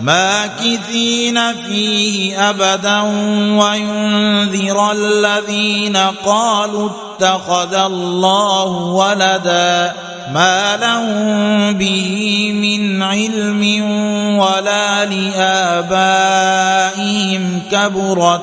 ماكثين فيه أبدا وينذر الذين قالوا اتخذ الله ولدا ما لهم به من علم ولا لآبائهم كبرت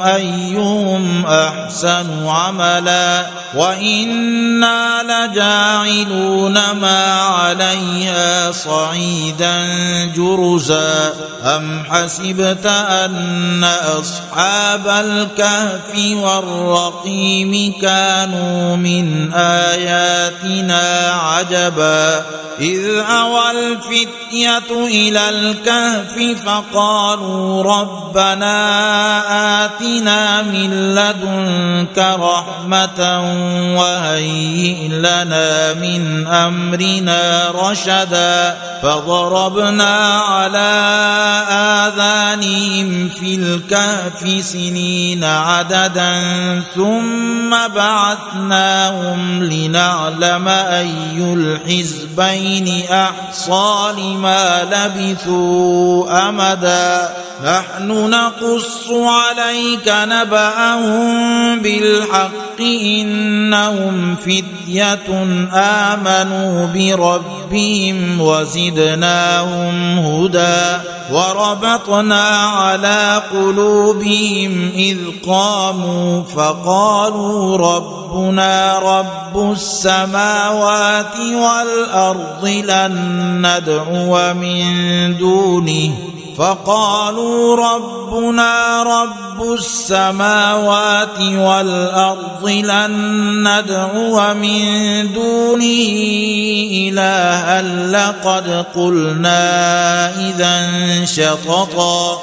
أيهم أحسن عملا وإنا لجاعلون ما عليها صعيدا جرزا. أم حسبت أن أصحاب الكهف والرقيم كانوا من آياتنا عجبا. إذ أوى الفتية إلى الكهف فقالوا ربنا اتنا من لدنك رحمه وهيئ لنا من امرنا رشدا فضربنا على اذانهم في الكهف سنين عددا ثم بعثناهم لنعلم اي الحزبين احصى لما لبثوا امدا نحن نقص عليك نبأهم بالحق إنهم فدية آمنوا بربهم وزدناهم هدى وربطنا على قلوبهم إذ قاموا فقالوا ربنا رب السماوات والأرض لن ندعو من دونه فقالوا ربنا رب السماوات والأرض لن ندعو من دونه إلها لقد قلنا إذا شططا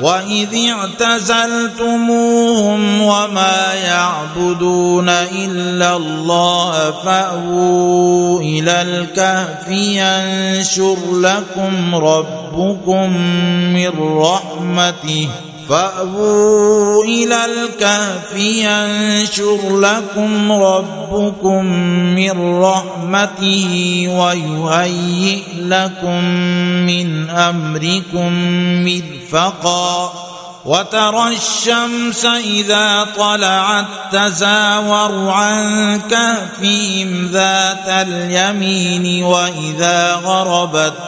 واذ اعتزلتموهم وما يعبدون الا الله فاووا إلى الكهف ينشر لكم ربكم من رحمته فاووا إلى الكهف ينشر لكم ربكم من رحمته ويهيئ لكم من أمركم مرفقا وترى الشمس إذا طلعت تزاور عن كهفهم ذات اليمين وإذا غربت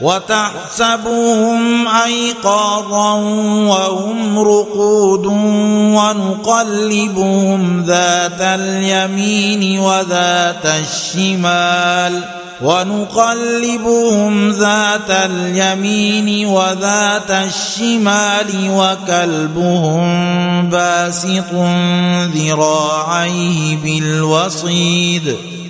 وتحسبهم أيقاظا وهم رقود ونقلبهم ذات اليمين وذات الشمال ونقلبهم ذات اليمين وذات الشمال وكلبهم باسط ذراعيه بالوصيد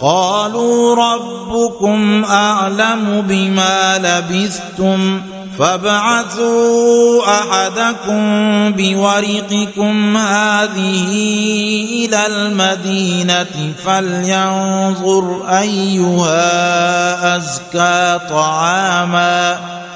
قالوا ربكم أعلم بما لبثتم فابعثوا أحدكم بورقكم هذه إلى المدينة فلينظر أيها أزكى طعاما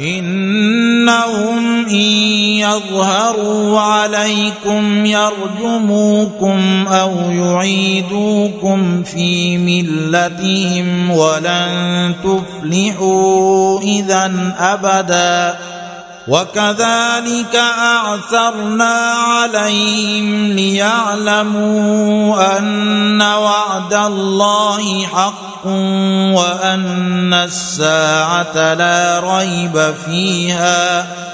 إنهم إن يظهروا عليكم يرجموكم أو يعيدوكم في ملتهم ولن تفلحوا إذا أبدا وكذلك أعثرنا عليهم ليعلموا أن وعد الله حق وأن الساعة لا ريب فيها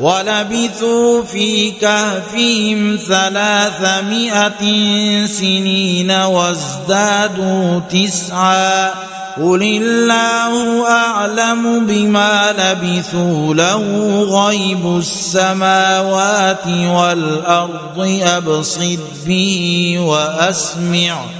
ولبثوا في كهفهم ثلاثمائة سنين وازدادوا تسعا. قل الله أعلم بما لبثوا له غيب السماوات والأرض أبصر به وأسمع.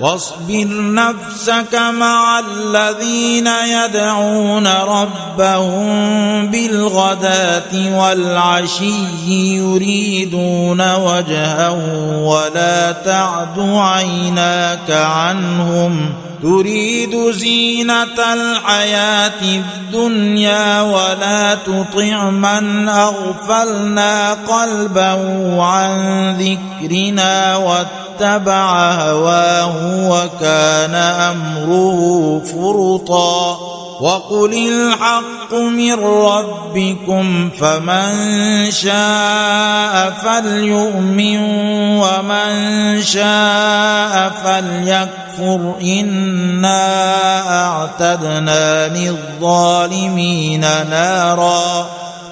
واصبر نفسك مع الذين يدعون ربهم بالغداة والعشي يريدون وجهه ولا تعد عيناك عنهم تريد زينة الحياة الدنيا ولا تطع من أغفلنا قلبه عن ذكرنا واتبع هواه وكان أمره فرطا وقل الحق من ربكم فمن شاء فليؤمن ومن شاء فليكفر انا اعتدنا للظالمين نارا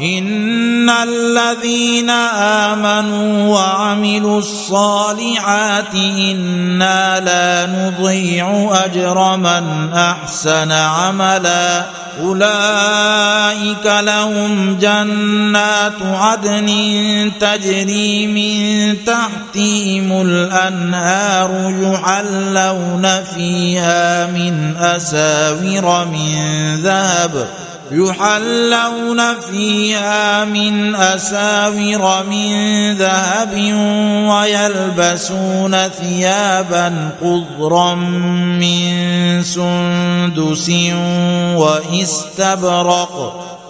إن الذين آمنوا وعملوا الصالحات إنا لا نضيع أجر من أحسن عملا. أولئك لهم جنات عدن تجري من تحتهم الأنهار يحلون فيها من أساور من ذهب. يحلون فيها من أساور من ذهب ويلبسون ثيابا خضرا من سندس وإستبرق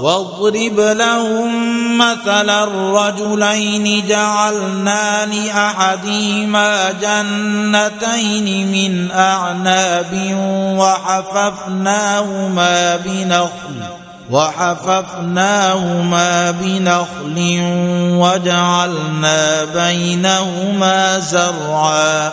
واضرب لهم مثل الرجلين جعلنا لأحدهما جنتين من أعناب وحففناهما بنخل وحففناهما بنخل وجعلنا بينهما زرعا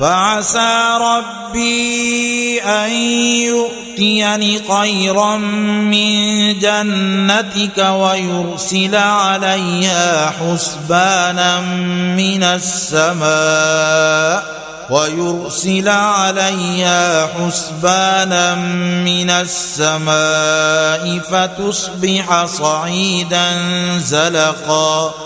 فعسى ربي أن يؤتيني خيرا من جنتك ويرسل عليها حسبانا من السماء ويرسل عليها حسبانا من السماء فتصبح صعيدا زلقا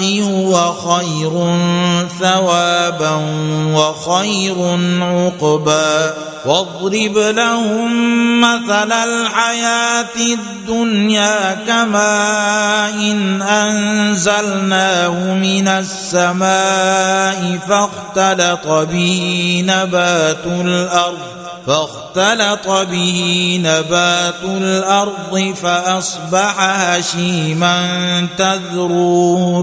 هو خير ثوابا وخير عقبا. واضرب لهم مثل الحياة الدنيا كماء إن أنزلناه من السماء فاختلط به نبات الأرض فاختلط به نبات الأرض فأصبح هشيما تذروه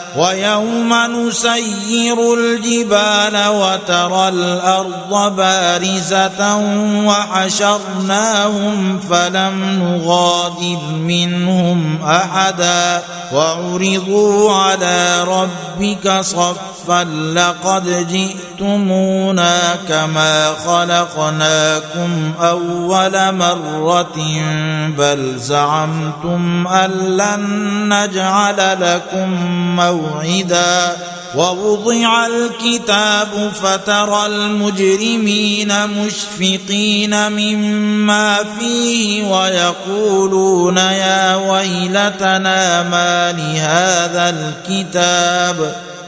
ويوم نسير الجبال وترى الأرض بارزة وحشرناهم فلم نغادر منهم أحدا وعرضوا على ربك صفا لقد جئتمونا كما خلقناكم اول مره بل زعمتم ان لن نجعل لكم موعدا ووضع الكتاب فترى المجرمين مشفقين مما فيه ويقولون يا ويلتنا ما لهذا الكتاب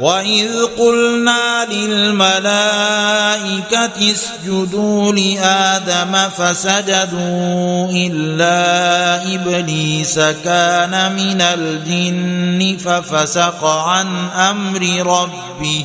وإذ قلنا للملائكة اسجدوا لآدم فسجدوا إلا إبليس كان من الجن ففسق عن أمر ربه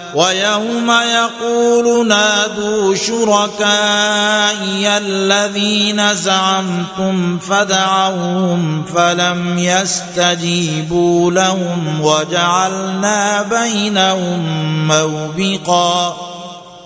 ويوم يقول نادوا شركائي الذين زعمتم فدعوهم فلم يستجيبوا لهم وجعلنا بينهم موبقا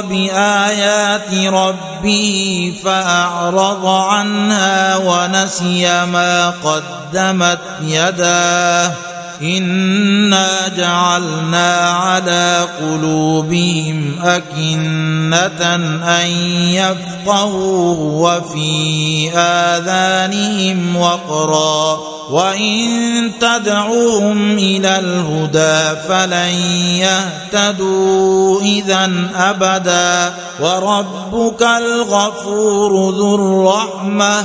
بآيات ربه فأعرض عنها ونسي ما قدمت يداه. انا جعلنا على قلوبهم اكنه ان يفقهوه وفي اذانهم وقرا وان تدعوهم إلى الهدى فلن يهتدوا اذا ابدا وربك الغفور ذو الرحمه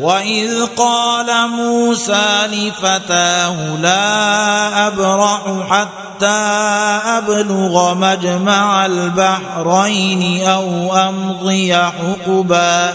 واذ قال موسى لفتاه لا ابرح حتى ابلغ مجمع البحرين أو امضي حقبا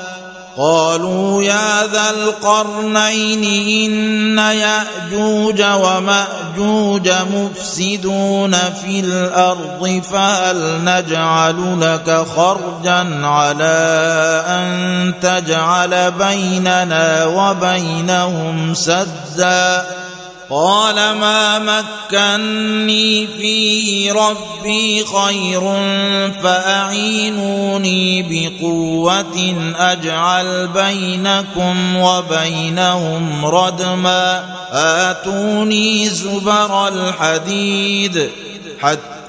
قالوا يا ذا القرنين إن يأجوج ومأجوج مفسدون في الأرض فهل نجعل لك خرجا على أن تجعل بيننا وبينهم سدا قال ما مكني فيه ربي خير فأعينوني بقوة أجعل بينكم وبينهم ردما. آتوني زبر الحديد حتى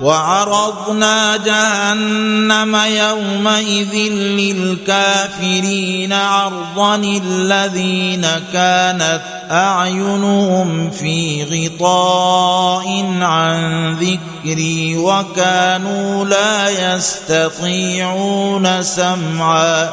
وعرضنا جهنم يومئذ للكافرين عرضا الذين كانت أعينهم في غطاء عن ذكري وكانوا لا يستطيعون سمعا.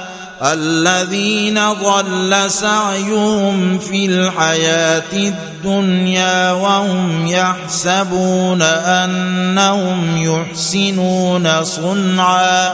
الذين ضل سعيهم في الحياة الدنيا وهم يحسبون أنهم يحسنون صنعا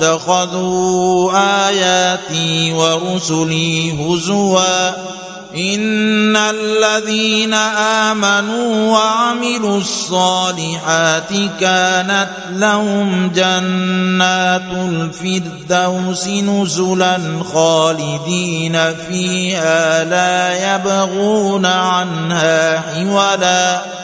واتخذوا آياتي ورسلي هزوا إن الذين آمنوا وعملوا الصالحات كانت لهم جنات الفردوس نزلا خالدين فيها لا يبغون عنها حولا